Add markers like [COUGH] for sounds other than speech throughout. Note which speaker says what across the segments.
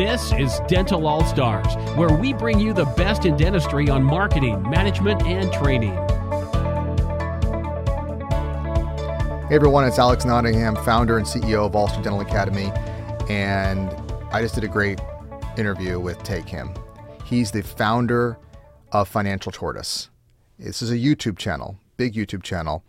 Speaker 1: This is Dental All Stars, where we bring you the best in dentistry on marketing, management, and training.
Speaker 2: Hey everyone, it's Alex Nottingham, founder and CEO of All Star Dental Academy, and I just did a great interview with Tae Kim. He's the founder of Financial Tortoise. This is a YouTube channel, big YouTube channel,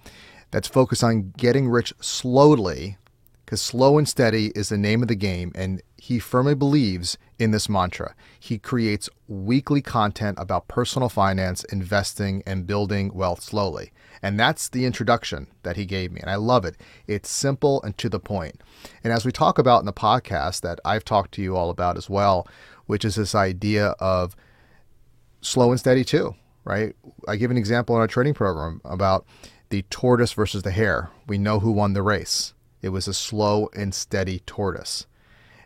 Speaker 2: that's focused on getting rich slowly, because slow and steady is the name of the game, and he firmly believes in this mantra. He creates weekly content about personal finance, investing, and building wealth slowly. And that's the introduction that he gave me. And I love it. It's simple and to the point. And as we talk about in the podcast that I've talked to you all about as well, which is this idea of slow and steady too, right? I give an example in our training program about the tortoise versus the hare. We know who won the race. It was a slow and steady tortoise.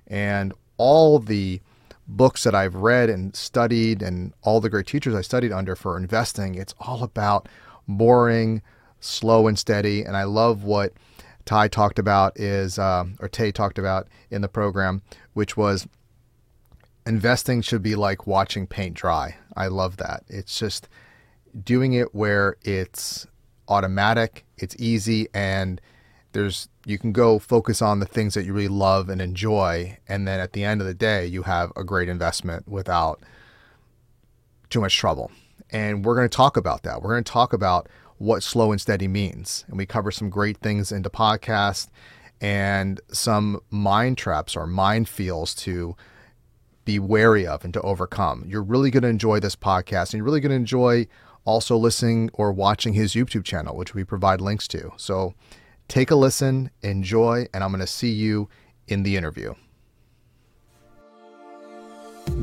Speaker 2: And all the books that I've read and studied and all the great teachers I studied under for investing, it's all about boring, slow and steady. And I love what Ty talked about is, uh, or Tae talked about in the program, which was investing should be like watching paint dry. I love that. It's just doing it where it's automatic, it's easy, and there's you can go focus on the things that you really love and enjoy, and then at the end of the day, you have a great investment without too much trouble. And we're going to talk about that. We're going to talk about what slow and steady means. And we cover some great things into podcast and some mind traps or mind minefields to be wary of and to overcome. You're really going to enjoy this podcast and you're really going to enjoy also listening or watching his YouTube channel, which we provide links to. So take a listen, enjoy, and I'm going to see you in the interview.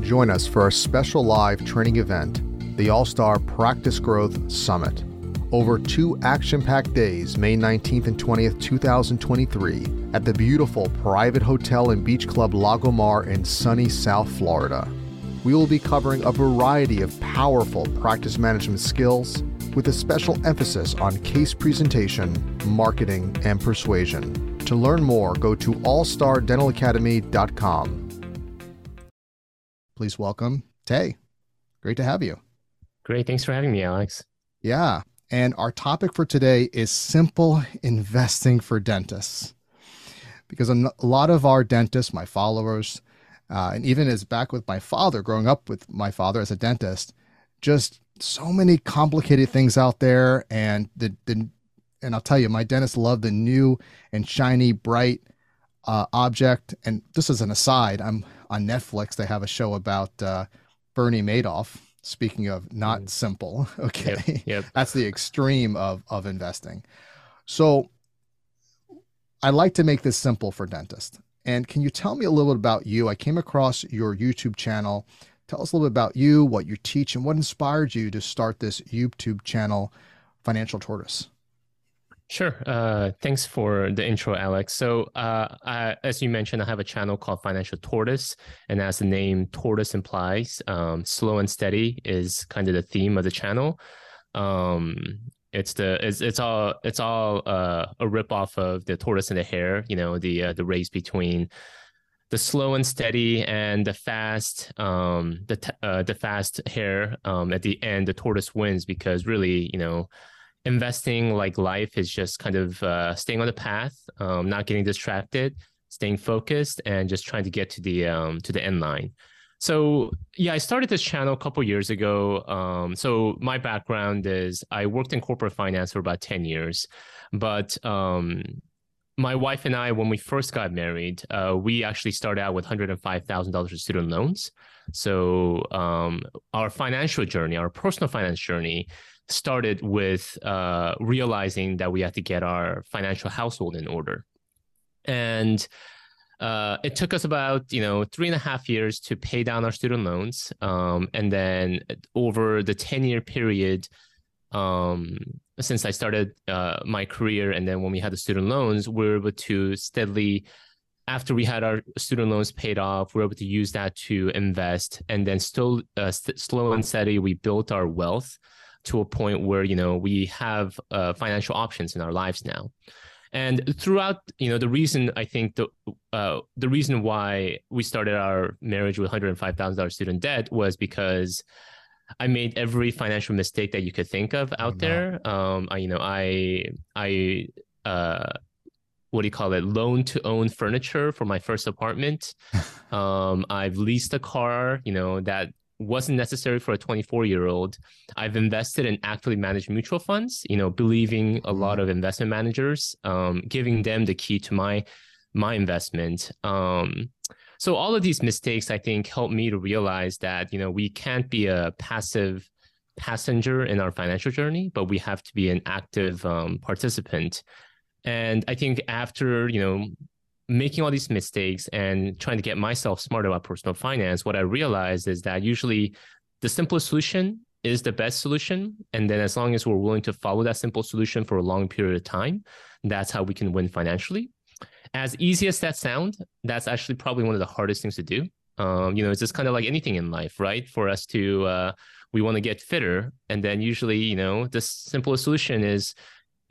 Speaker 2: Join us for our special live training event the All Star Practice Growth Summit. Over two action packed days, May 19th and 20th, 2023, at the beautiful private hotel and beach club Lagomar in sunny South Florida. We will be covering a variety of powerful practice management skills with a special emphasis on case presentation, marketing, and persuasion. To learn more, go to allstardentalacademy.com. Please welcome Tae. Great to have you.
Speaker 3: Great. Thanks for having me, Alex.
Speaker 2: Yeah. And our topic for today is simple investing for dentists. Because a lot of our dentists, my followers, uh, and even as back with my father, growing up with my father as a dentist, just so many complicated things out there. And the, the and I'll tell you, my dentist loved the new and shiny, bright uh, object. And just as an aside, I'm on Netflix. They have a show about uh, Bernie Madoff Speaking of not mm. simple, [LAUGHS] okay, yep, yep. that's the extreme of of investing. So, I like to make this simple for dentists. And can you tell me a little bit about you? I came across your YouTube channel. Tell us a little bit about you, what you teach, and what inspired you to start this YouTube channel, Financial Tortoise.
Speaker 3: Sure. Uh, thanks for the intro, Alex. So, uh, I, as you mentioned, I have a channel called Financial Tortoise, and as the name Tortoise implies, um, slow and steady is kind of the theme of the channel. Um, it's the it's it's all it's all uh, a rip off of the tortoise and the hare. You know, the uh, the race between the slow and steady and the fast um the t- uh, the fast hare um at the end the tortoise wins because really you know investing like life is just kind of uh, staying on the path, um, not getting distracted, staying focused, and just trying to get to the um, to the end line. So yeah, I started this channel a couple years ago. Um, so my background is I worked in corporate finance for about ten years, but um, my wife and I, when we first got married, uh, we actually started out with hundred and five thousand dollars of student loans. So um, our financial journey, our personal finance journey, started with uh, realizing that we had to get our financial household in order. And uh, it took us about you know three and a half years to pay down our student loans, um, and then over the ten year period, um, since I started uh, my career, and then when we had the student loans, we were able to steadily. After we had our student loans paid off, we were able to use that to invest, and then still uh, st- slow and steady, we built our wealth to a point where you know we have uh, financial options in our lives now And throughout, you know, the reason I think the uh, the reason why we started our marriage with hundred and five thousand dollars student debt was because I made every financial mistake that you could think of out oh, there. Um, I, you know, I I uh, what do you call it? Loan to own furniture for my first apartment. [LAUGHS] um, I've leased a car, you know, that wasn't necessary for a 24 year old. I've invested in actively managed mutual funds, you know, believing a lot mm-hmm. of investment managers, um, giving them the key to my my investment. Um, so all of these mistakes, I think, helped me to realize that you know we can't be a passive passenger in our financial journey, but we have to be an active um, participant. And I think after you know making all these mistakes and trying to get myself smarter about personal finance, what I realized is that usually the simplest solution is the best solution. And then as long as we're willing to follow that simple solution for a long period of time, that's how we can win financially. As easy as that sound, that's actually probably one of the hardest things to do. Um, you know, it's just kind of like anything in life, right? For us to uh, we want to get fitter, and then usually, you know, the simplest solution is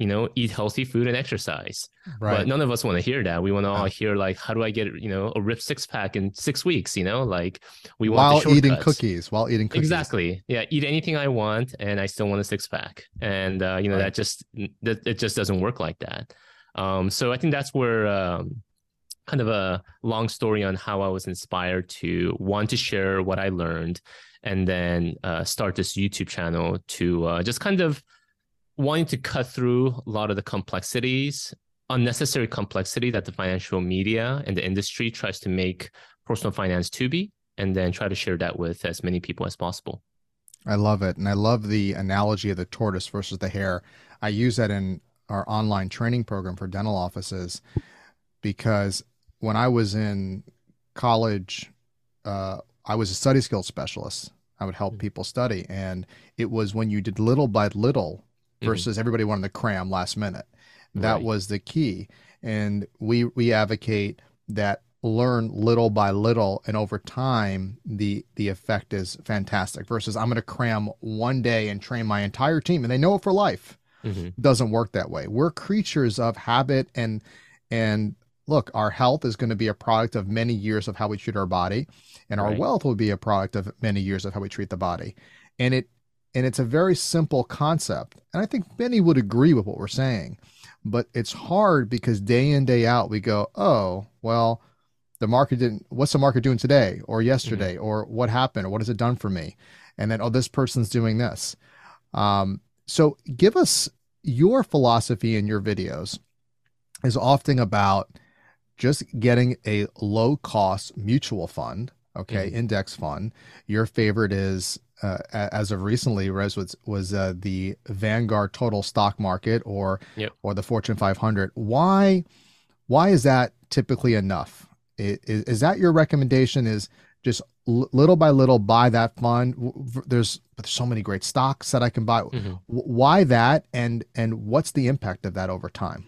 Speaker 3: you know, eat healthy food and exercise. Right. But none of us want to hear that. We want to all hear like, how do I get, you know, a ripped six pack in six weeks? You know, like we
Speaker 2: want while eating cookies, while eating cookies.
Speaker 3: Exactly. Yeah. Eat anything I want, and I still want a six pack. And uh, you know, right. that just that it just doesn't work like that. Um, so I think that's where um, kind of a long story on how I was inspired to want to share what I learned, and then uh, start this YouTube channel to uh, just kind of wanting to cut through a lot of the complexities, unnecessary complexity that the financial media and the industry tries to make personal finance to be, and then try to share that with as many people as possible.
Speaker 2: I love it. And I love the analogy of the tortoise versus the hare. I use that in our online training program for dental offices because when I was in college, uh, I was a study skills specialist. I would help mm. people study. And it was when you did little by little Mm-hmm. versus mm-hmm. everybody wanted to cram last minute. That right. was the key. And we we advocate that learn little by little and over time the the effect is fantastic versus i'm going to cram one day and train my entire team and they know it for life mm-hmm. doesn't work that way we're creatures of habit and and look our health is going to be a product of many years of how we treat our body and our right. wealth will be a product of many years of how we treat the body and it and it's a very simple concept. And I think many would agree with what we're saying. But it's hard because day in, day out, we go, oh, well, the market didn't, what's the market doing today or yesterday mm-hmm. or what happened or what has it done for me? And then, oh, this person's doing this. Um, so give us your philosophy in your videos is often about just getting a low cost mutual fund, okay, mm-hmm. index fund. Your favorite is uh, as of recently, Rez was was uh, the Vanguard Total Stock Market or yep. or the Fortune 500. Why why is that typically enough? Is, is that your recommendation? Is just little by little buy that fund? There's there's so many great stocks that I can buy. Mm-hmm. Why that? And and what's the impact of that over time?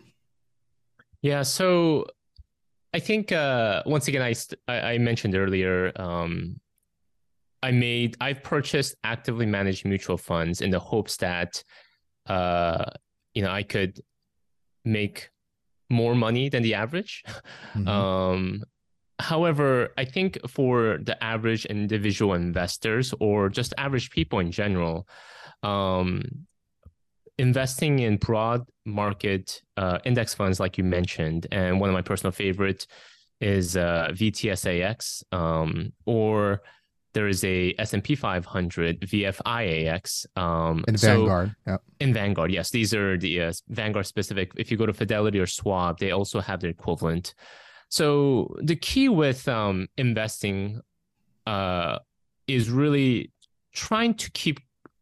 Speaker 3: Yeah, so I think uh, once again, I, I mentioned earlier um, I made I've purchased actively managed mutual funds in the hopes that uh you know I could make more money than the average. [LAUGHS] Mm-hmm. Um however, I think for the average individual investors or just average people in general, um investing in broad market uh, index funds like you mentioned and one of my personal favorite is uh, VTSAX um, or there is a S&P 500 VFIAX. Um,
Speaker 2: in Vanguard, yeah.
Speaker 3: In Vanguard, yes. These are the uh, Vanguard specific. If you go to Fidelity or Schwab, they also have their equivalent. So the key with um, investing uh, is really trying to keep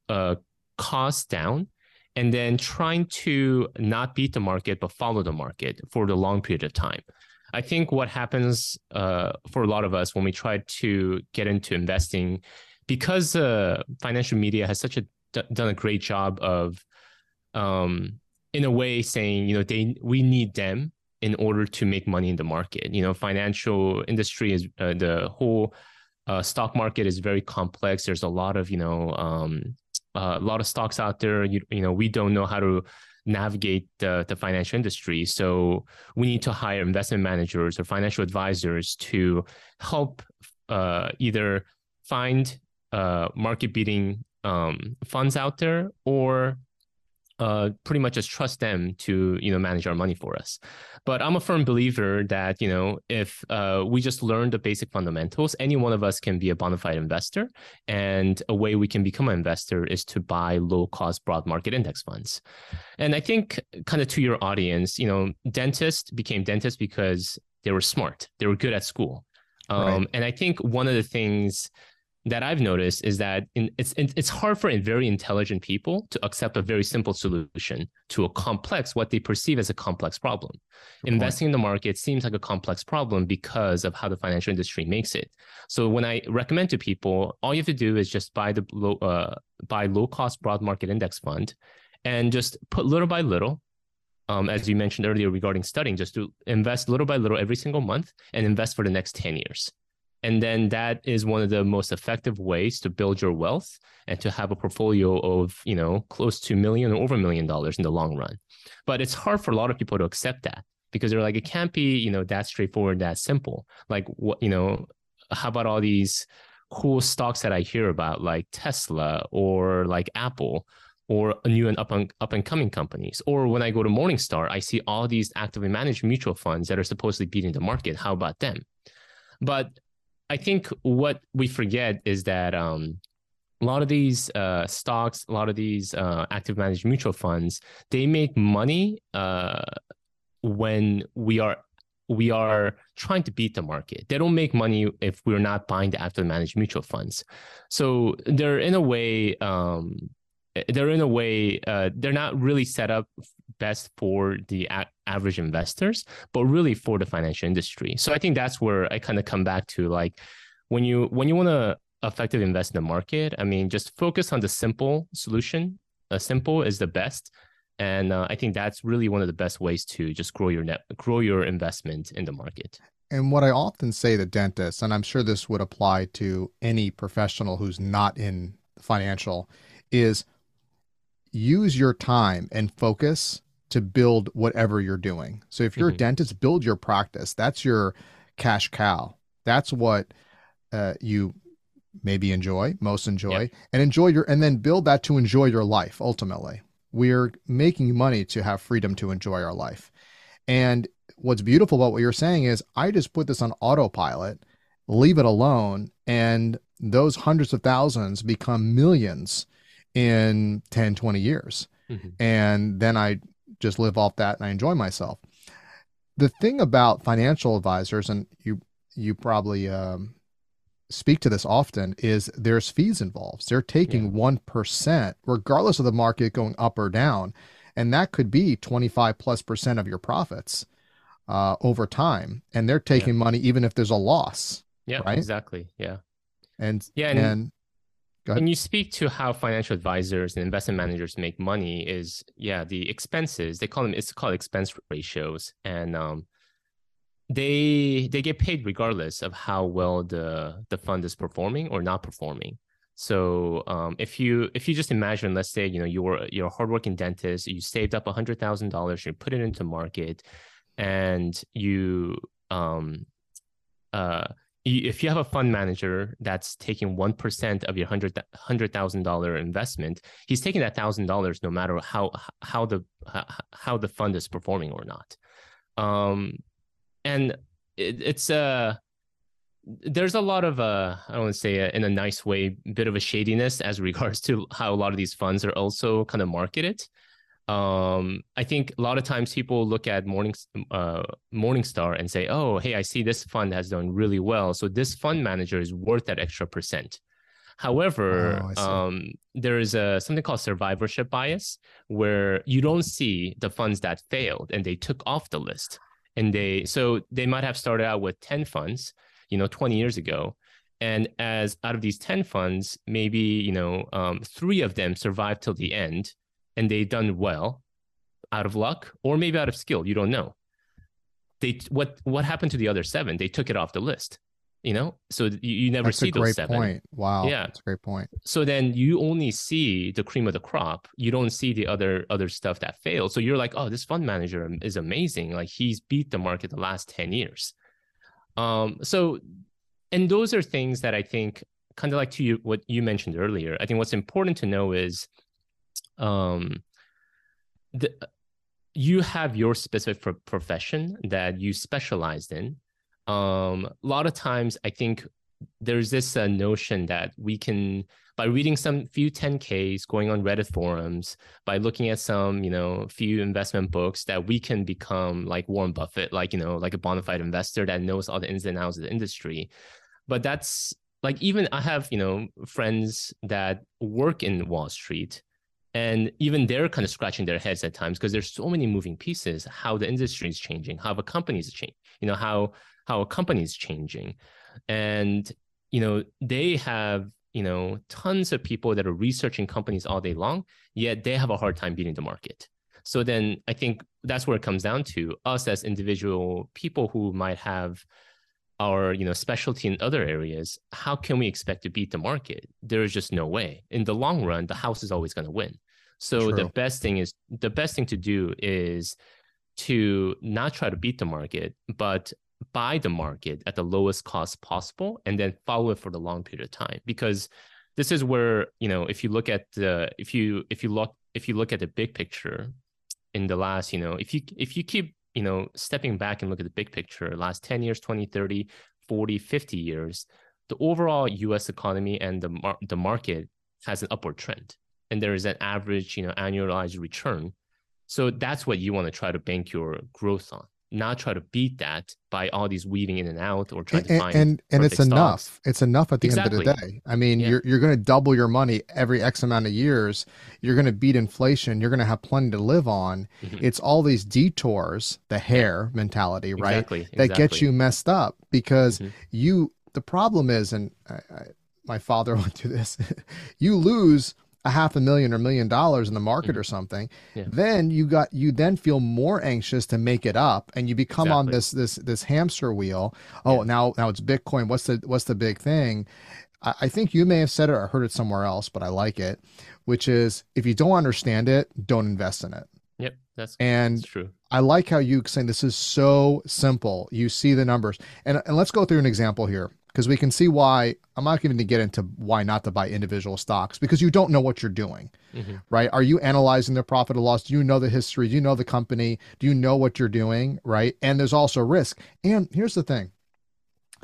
Speaker 3: uh, costs down and then trying to not beat the market, but follow the market for the long period of time. I think what happens uh, for a lot of us when we try to get into investing, because uh, financial media has such a d- done a great job of, um, in a way, saying you know they we need them in order to make money in the market. You know, financial industry is uh, the whole uh, stock market is very complex. There's a lot of you know um, uh, a lot of stocks out there. You you know we don't know how to navigate the, the financial industry. So we need to hire investment managers or financial advisors to help uh, either find uh, market beating um, funds out there or uh, pretty much just trust them to you know manage our money for us. But I'm a firm believer that you know if uh, we just learn the basic fundamentals, any one of us can be a bona fide investor. And a way we can become an investor is to buy low cost broad market index funds. And I think kind of to your audience, you know, dentists became dentists because they were smart, they were good at school. Um, right. And I think one of the things that I've noticed is that in, it's it's hard for very intelligent people to accept a very simple solution to a complex what they perceive as a complex problem. Good Investing point. in the market seems like a complex problem because of how the financial industry makes it. So when I recommend to people, all you have to do is just buy the low uh, buy low cost broad market index fund, and just put little by little. Um, as you mentioned earlier regarding studying, just to invest little by little every single month and invest for the next 10 years. And then that is one of the most effective ways to build your wealth and to have a portfolio of, you know, close to million or over a million dollars in the long run. But it's hard for a lot of people to accept that because they're like, it can't be, you know, that straightforward, that simple. Like what, you know, how about all these cool stocks that I hear about, like Tesla or like Apple? or new and up and up and coming companies. Or when I go to Morningstar, I see all these actively managed mutual funds that are supposedly beating the market. How about them? But I think what we forget is that um, a lot of these uh, stocks, a lot of these uh, active managed mutual funds, they make money uh, when we are we are trying to beat the market. They don't make money if we're not buying the active managed mutual funds. So they're in a way um, they're in a way uh, they're not really set up best for the a- average investors but really for the financial industry. So i think that's where i kind of come back to like when you when you want to effectively invest in the market i mean just focus on the simple solution. Uh, simple is the best and uh, i think that's really one of the best ways to just grow your net grow your investment in the market.
Speaker 2: And what i often say to dentists and i'm sure this would apply to any professional who's not in financial is use your time and focus to build whatever you're doing. So if you're mm-hmm. a dentist, build your practice. That's your cash cow. That's what uh, you maybe enjoy, most enjoy, yep. and enjoy your, and then build that to enjoy your life. Ultimately, we're making money to have freedom to enjoy our life. And what's beautiful about what you're saying is, I just put this on autopilot, leave it alone, and those hundreds of thousands become millions in 10, 20 years. Mm-hmm. And then I just live off that and I enjoy myself. The thing about financial advisors, and you you probably um, speak to this often, is there's fees involved. They're taking one yeah. regardless of the market going up or down, and that could be 25 plus percent of your profits uh, over time, and they're taking yeah. money even if there's a loss.
Speaker 3: Yeah, right? exactly. Yeah,
Speaker 2: and yeah, and, and
Speaker 3: when you speak to how financial advisors and investment managers make money, is yeah, the expenses they call them it's called expense ratios, and um, they they get paid regardless of how well the the fund is performing or not performing. So um, if you if you just imagine, let's say you know you're you're a hardworking dentist, you saved up hundred thousand dollars, you put it into market, and you um uh if you have a fund manager that's taking 1% of your $100,000 investment, he's taking that $1,000 no matter how how the how the fund is performing or not. Um, and it, it's a uh, there's a lot of uh, I don't want to say a, in a nice way, bit of a shadiness as regards to how a lot of these funds are also kind of marketed um, I think a lot of times people look at Morning uh, Morningstar and say, "Oh, hey, I see this fund has done really well, so this fund manager is worth that extra percent." However, oh, um, there is a something called survivorship bias, where you don't see the funds that failed and they took off the list, and they so they might have started out with ten funds, you know, twenty years ago, and as out of these 10 funds maybe you know um, three of them survived till the end and they done well out of luck or maybe out of skill you don't know they what what happened to the other seven they took it off the list you know so you, you never
Speaker 2: That's
Speaker 3: see
Speaker 2: a
Speaker 3: those seven
Speaker 2: point. Wow.
Speaker 3: Yeah.
Speaker 2: That's a great point.
Speaker 3: so then you only see the cream of the crop you don't see the other other stuff that failed so you're like oh this fund manager is amazing like he's beat the market the last 10 years um so and those are things that i think kind of like to you what you mentioned earlier i think what's important to know is um the you have your specific pro- profession that you specialized in. Um a lot of times i think there's this uh, notion that we can by reading some few 10ks going on reddit forums by looking at some you know few investment books that we can become like warren buffett like you know like a bona fide investor that knows all the ins and outs of the industry. But that's like even i have you know friends that work in wall street and even they're kind of scratching their heads at times because there's so many moving pieces how the industry is changing how the companies change, you know how how a company is changing. And you know they have you know tons of people that are researching companies all day long yet they have a hard time beating the market. So then i think that's where it comes down to us as individual people who might have our you know specialty in other areas how can we expect to beat the market? There is just no way. In the long run the house is always going to win. So the best thing is the best thing to do is to not try to beat the market but buy the market at the lowest cost possible and then follow it for the long period of time. Because this is where you know if you look at the if you if you look if you look at the big picture in the last you know if you if you keep you know stepping back and look at the big picture last 10 years 20 30 40 50 years the overall us economy and the mar- the market has an upward trend. And there is an average you know annualized return. So that's what you want to try to bank your growth on not try to beat that by all these weaving in and out or trying
Speaker 2: and
Speaker 3: to find
Speaker 2: and, and it's enough
Speaker 3: stocks.
Speaker 2: it's enough at the end of the day i mean
Speaker 3: Yeah.
Speaker 2: you're, you're going to double your money every x amount of years you're going to beat inflation you're going to have plenty to live on
Speaker 3: Mhm.
Speaker 2: it's all these detours the hare mentality right
Speaker 3: exactly
Speaker 2: that gets you messed up because
Speaker 3: Mhm.
Speaker 2: you the problem is and I, I, my father [LAUGHS] went through this [LAUGHS] you lose a half a million or a million dollars in the market
Speaker 3: Mhm.
Speaker 2: or something
Speaker 3: Yeah.
Speaker 2: then you got you then feel more anxious to make it up and you become on this this this hamster wheel. Oh
Speaker 3: Yeah.
Speaker 2: now now it's bitcoin. What's the what's the big thing? I, I think you may have said it or heard it somewhere else but i like it which is if you don't understand it don't invest in it.
Speaker 3: Yep. That's,
Speaker 2: and
Speaker 3: that's true.
Speaker 2: I like how you saying this is so simple. You see the numbers, and and let's go through an example here because we can see why. I'm not going to get into why not to buy individual stocks because you don't know what you're doing,
Speaker 3: Mhm.
Speaker 2: right? Are you analyzing the profit or loss? Do you know the history? Do you know the company? Do you know what you're doing, right? And there's also risk. And here's the thing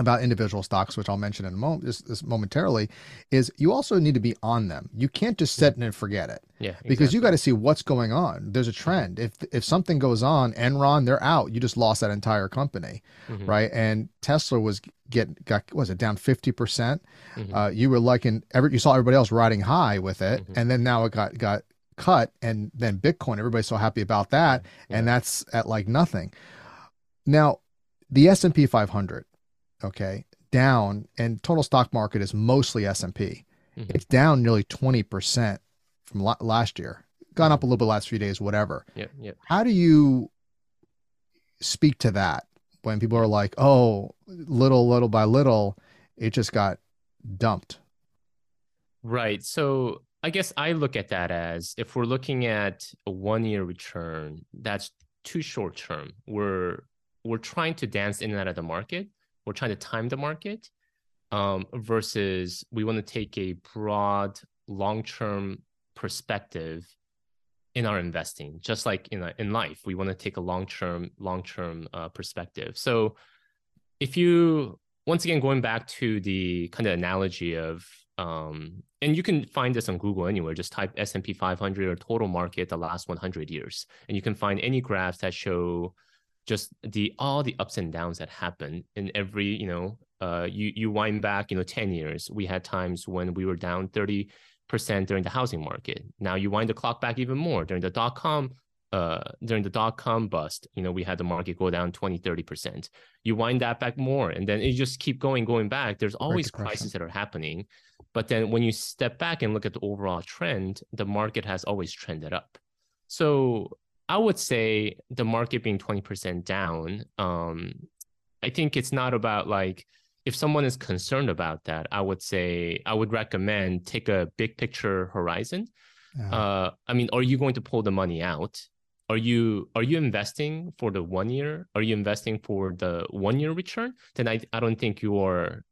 Speaker 2: about individual stocks, which I'll mention in a moment, this, this momentarily, is you also need to be on them. You can't just sit and forget it
Speaker 3: yeah
Speaker 2: because you got to see what's going on. There's a trend. If if something goes on, Enron, they're out. You just lost that entire company,
Speaker 3: Mhm.
Speaker 2: right? And Tesla was get got was it down fifty percent.
Speaker 3: Mhm.
Speaker 2: Uh, you were like in every you saw everybody else riding high with it,
Speaker 3: Mhm.
Speaker 2: and then now it got got cut, and then Bitcoin, everybody's so happy about that,
Speaker 3: Yeah.
Speaker 2: and that's at like nothing. Now, the S and P 500, okay, down, and total stock market is mostly S and P
Speaker 3: Mhm.
Speaker 2: it's down nearly 20% from la- last year gone up a little bit last few days whatever
Speaker 3: yeah, yep.
Speaker 2: how do you speak to that when people are like oh little little by little it just got dumped
Speaker 3: Right. So I guess I look at that as if we're looking at a one year return, that's too short term. We're we're trying to dance in and out of the market. We're trying to time the market. Um, versus we want to take a broad, long term perspective in our investing. Just like in in life, we want to take a long term, long term uh, perspective. So if you once again going back to the kind of analogy of um, and you can find this on Google anywhere. Just type S&P 500 or total market the last 100 years, and you can find any graphs that show just the all the ups and downs that happen in every you know uh, you you wind back you know 10 years. We had times when we were down 30 percent during the housing market. Now you wind the clock back even more. During the dot com uh during the dot com bust you know we had the market go down 20 30 percent. You wind that back more and then you just keep going going back. There's always crises that are happening but then when you step back and look at the overall trend the market has always trended up. So i would say the market being 20% down um i think it's not about like if someone is concerned about that, I would say I would recommend take a big picture horizon. Yeah. Uh, I mean, are you going to pull the money out? Are you are you investing for the one year? Are you investing for the one year return? Then I I don't think you are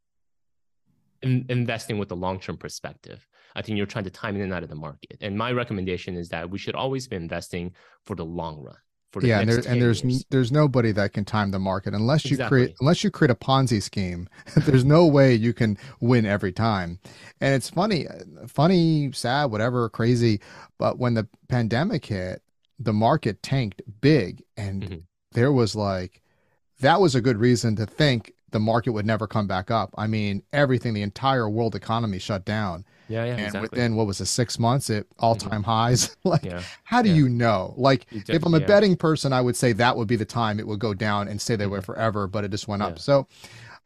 Speaker 3: in, investing with a long term perspective. I think you're trying to time in and out of the market. And my recommendation is that we should always be investing for the long run
Speaker 2: for yeah, and, there, and there's years. there's nobody that can time the market unless you exactly. create unless you create a Ponzi scheme. [LAUGHS] there's no way you can win every time. And it's funny, funny, sad, whatever, crazy. But when the pandemic hit, the market tanked big, and mm-hmm. there was like that was a good reason to think the market would never come back up. I mean, everything, the entire world economy shut down.
Speaker 3: Yeah, yeah.
Speaker 2: And
Speaker 3: exactly.
Speaker 2: within what was it, six months at all time mm-hmm. highs? [LAUGHS] like, yeah, how do yeah. you know? Like, you if I'm a yeah. betting person, I would say that would be the time it would go down and stay that way mm-hmm. forever, but it just went up. So,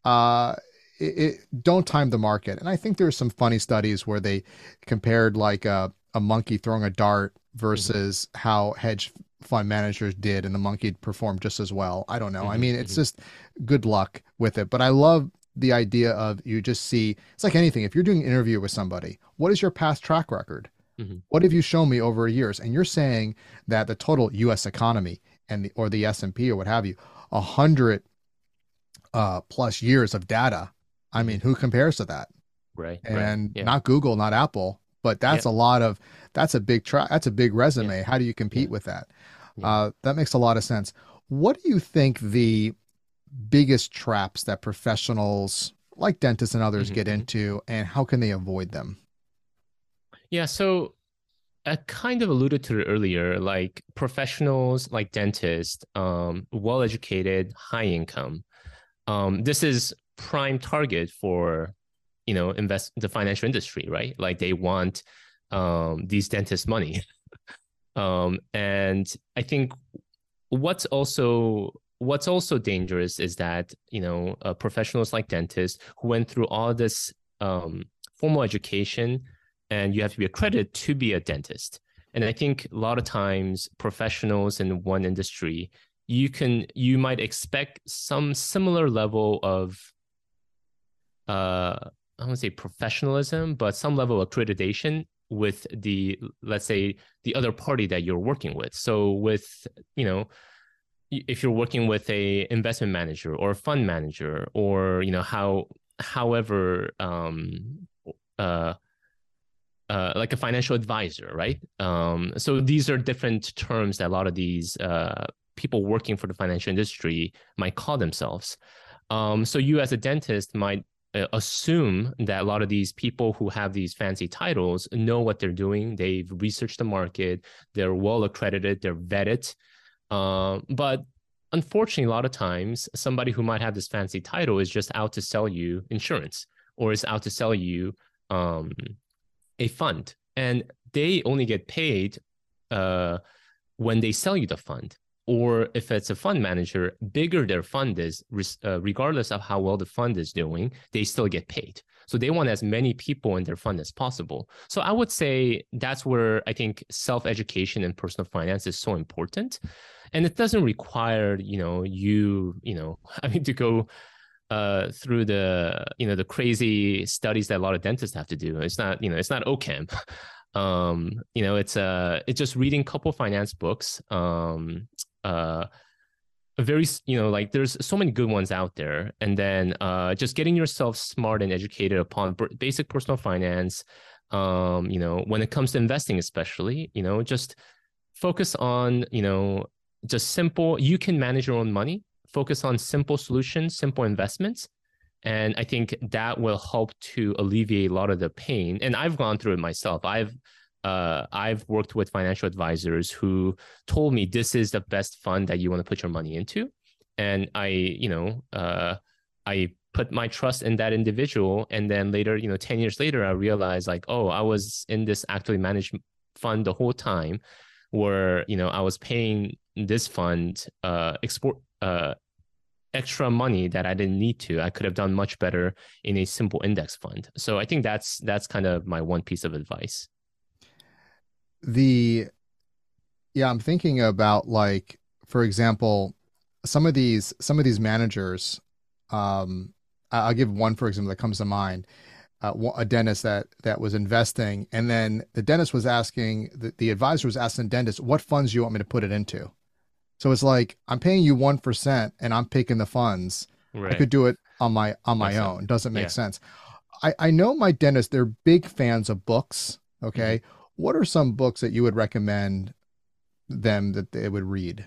Speaker 2: uh, it, it, don't time the market. And I think there's some funny studies where they compared like a, a monkey throwing a dart versus mm-hmm. how hedge fund managers did and the monkey performed just as well. I don't know. Mm-hmm. I mean, it's mm-hmm. just good luck with it. But I love the idea of you just see it's like anything. If you're doing an interview with somebody, what is your past track record? Mm-hmm. What have you shown me over years? And you're saying that the total U.S. economy and the or the S and P or what have you, a hundred uh, plus years of data. I mean, who compares to that?
Speaker 3: Right.
Speaker 2: And
Speaker 3: right.
Speaker 2: Yeah. not Google, not Apple, but that's yeah. a lot of that's a big track. That's a big resume. Yeah. How do you compete with that? Uh, that makes a lot of sense. What do you think the biggest traps that professionals like dentists and others mm-hmm. get mm-hmm. into and how can they avoid them
Speaker 3: yeah so i kind of alluded to it earlier like professionals like dentists um, well educated high income um, this is prime target for you know invest the financial industry right like they want um, these dentists money [LAUGHS] um, and i think what's also what's also dangerous is that you know uh, professionals like dentists who went through all this um, formal education and you have to be accredited to be a dentist. And i think a lot of times professionals in one industry you can you might expect some similar level of uh i don't say professionalism but some level of accreditation with the let's say the other party that you're working with. So with you know if you're working with a investment manager or a fund manager or you know how however um uh uh, like a financial advisor, right? Um, so these are different terms that a lot of these uh, people working for the financial industry might call themselves. Um, so you, as a dentist, might uh, assume that a lot of these people who have these fancy titles know what they're doing. They've researched the market. They're well accredited. They're vetted. Uh, but unfortunately, a lot of times, somebody who might have this fancy title is just out to sell you insurance or is out to sell you um, a fund, and they only get paid uh, when they sell you the fund. Or if it's a fund manager, bigger their fund is, uh, regardless of how well the fund is doing, they still get paid. So they want as many people in their fund as possible. So I would say that's where I think self education and personal finance is so important. And it doesn't require, you know, you, you know, [LAUGHS] having to go uh, through the, you know, the crazy studies that a lot of dentists have to do. It's not, you know, it's not OCHEM. [LAUGHS] um, you know, it's uh, it's just reading couple finance books. Um, uh, very you know like there's so many good ones out there. And then uh just getting yourself smart and educated upon basic personal finance um you know when it comes to investing especially you know just focus on you know just simple you can manage your own money. Focus on simple solutions simple investments. And i think that will help to alleviate a lot of the pain. And i've gone through it myself. I've uh, I've worked with financial advisors who told me this is the best fund that you want to put your money into, and I, you know, uh, I put my trust in that individual, and then later, you know, ten years later, I realized like, oh, I was in this actively managed fund the whole time, where you know I was paying this fund uh, export uh, extra money that I didn't need to. I could have done much better in a simple index fund. So I think that's that's kind of my one piece of advice
Speaker 2: the yeah i'm thinking about like for example some of these some of these managers um I'll give one for example that comes to mind. Uh, a dentist that that was investing, and then the dentist was asking the, the advisor was asking the dentist, "What funds do you want me to put it into?" So it's like I'm paying you one percent, and I'm picking the funds. Right. I could do it on my on my Makes own. Sense. Doesn't make yeah. sense. I I know my dentist. They're big fans of books. Okay, mm-hmm. What are some books that you would recommend them that they would read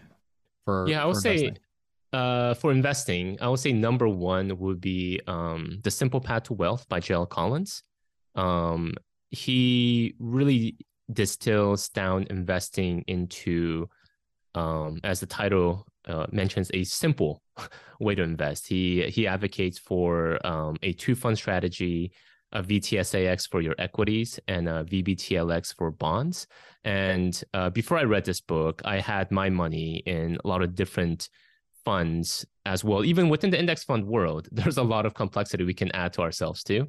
Speaker 2: for?
Speaker 3: Yeah, I would say uh, for investing, I would say number one would be um, The Simple Path to Wealth by J.L. Collins. Um, he really distills down investing into, um, as the title uh, mentions, a simple [LAUGHS] way to invest. He he advocates for um, a two fund strategy, a VTSAX for your equities, and a VBTLX for bonds. And uh, before I read this book, I had my money in a lot of different funds as well. Even within the index fund world, [LAUGHS] there's a lot of complexity we can add to ourselves too.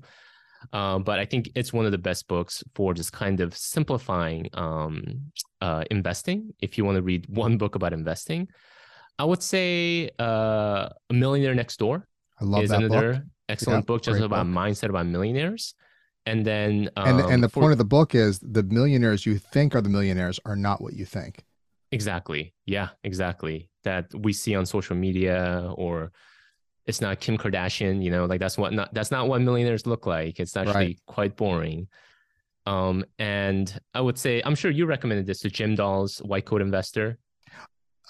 Speaker 3: Um, but I think it's one of the best books for just kind of simplifying um, uh, investing. If you want to read one book about investing, I would say uh, A Millionaire Next Door.
Speaker 2: I love is that another book.
Speaker 3: excellent yeah, book just about book. mindset about millionaires. And then,
Speaker 2: um, and and the for, point of the book is the millionaires you think are the millionaires are not what you think.
Speaker 3: Exactly. Yeah, exactly. That we see on social media or it's not Kim Kardashian, you know, like that's what not that's not what millionaires look like. It's actually right. quite boring. Um, and I would say I'm sure you recommended this to Jim Dahle's White Coat Investor.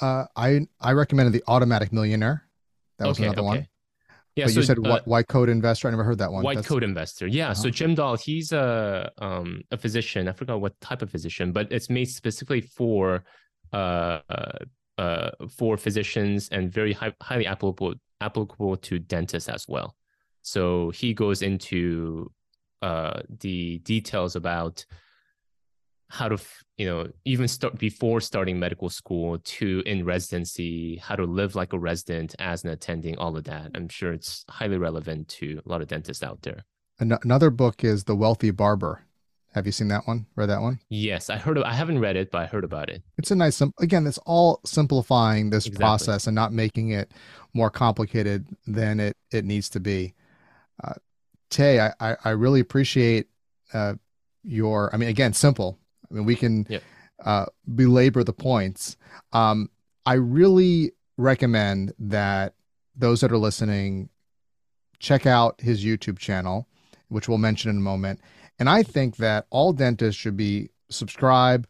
Speaker 2: Uh, I I recommended the Automatic Millionaire. That was okay, another okay. one. Yeah, but so, you said uh, white coat investor. I never heard that one.
Speaker 3: White That's... coat investor. Yeah. Uh-huh. So Jim Dahle, he's a um a physician. I forgot what type of physician, but it's made specifically for uh, uh, for physicians and very high, highly applicable applicable to dentists as well. So he goes into uh, the details about how to you know even start before starting medical school to in residency how to live like a resident as an attending all of that i'm sure it's highly relevant to a lot of dentists out there
Speaker 2: another book is the wealthy barber have you seen that one? Read that one?
Speaker 3: Yes, I heard. Of, I haven't read it, but I heard about it.
Speaker 2: It's a nice. Again, it's all simplifying this exactly. process and not making it more complicated than it it needs to be. Uh, Tae, I, I, I really appreciate uh, your. I mean, again, simple. I mean, we can yep. uh, belabor the points. Um, I really recommend that those that are listening check out his YouTube channel, which we'll mention in a moment and I think that all dentists should be subscribe.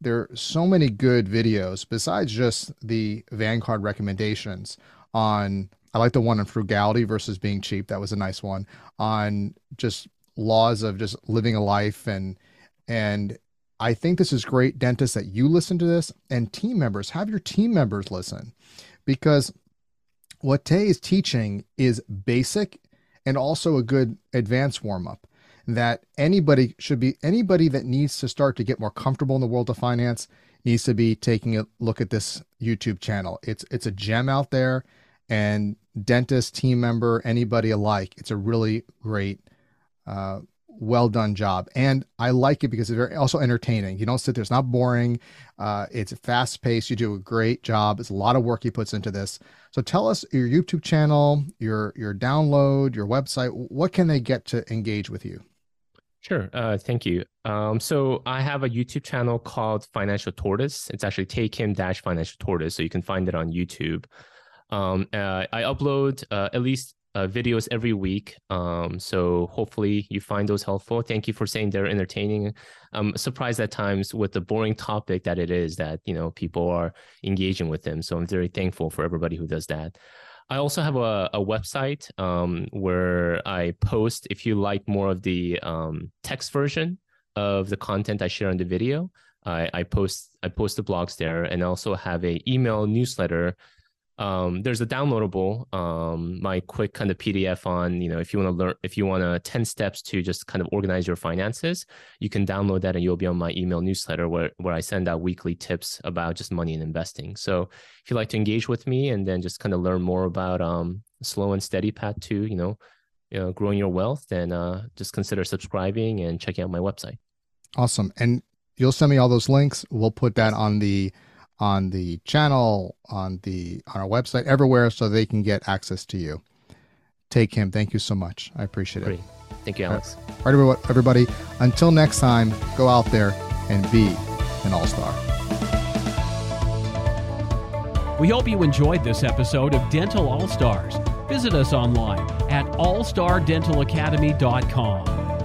Speaker 2: There are so many good videos besides just the Vanguard recommendations on I like the one on frugality versus being cheap. That was a nice one on just laws of just living a life and and I think this is great dentists that you listen to this and team members have your team members listen because what Tae is teaching is basic and also a good advanced warm up that anybody should be anybody that needs to start to get more comfortable in the world of finance needs to be taking a look at this YouTube channel. It's it's a gem out there and dentist, team member, anybody alike. It's a really great uh, well done job. And I like it because it's also entertaining. You don't sit there, it's not boring. Uh, it's fast paced. You do a great job. It's a lot of work he puts into this. So tell us your YouTube channel, your your download, your website. What can they get to engage with you?
Speaker 3: Sure. Uh, thank you. Um, so I have a YouTube channel called Financial Tortoise. It's actually Tae Kim Dash Financial Tortoise, so you can find it on YouTube. Um, uh, I upload uh, at least uh, videos every week. Um, so hopefully you find those helpful. Thank you for saying they're entertaining. I'm surprised at times with the boring topic that it is that you know people are engaging with them. So I'm very thankful for everybody who does that. I also have a, a website um, where I post, if you like more of the um, text version of the content I share on the video, I, I post I post the blogs there, and also have a email newsletter um, there's a downloadable um, my quick kind of pdf on you know if you want to learn if you want to 10 steps to just kind of organize your finances you can download that and you'll be on my email newsletter where, where i send out weekly tips about just money and investing. So if you'd like to engage with me and then just kind of learn more about um, slow and steady path to you know, you know growing your wealth then uh, just consider subscribing and checking out my website.
Speaker 2: Awesome. And you'll send me all those links. We'll put that on the on the channel, on the on our website, everywhere, so they can get access to you. Tae Kim. thank you so much. I appreciate it.
Speaker 3: Thank you, Alex.
Speaker 2: All right, everybody. Until next time, go out there and be an all star.
Speaker 1: We hope you enjoyed this episode of Dental All Stars. Visit us online at allstardentalacademy.com.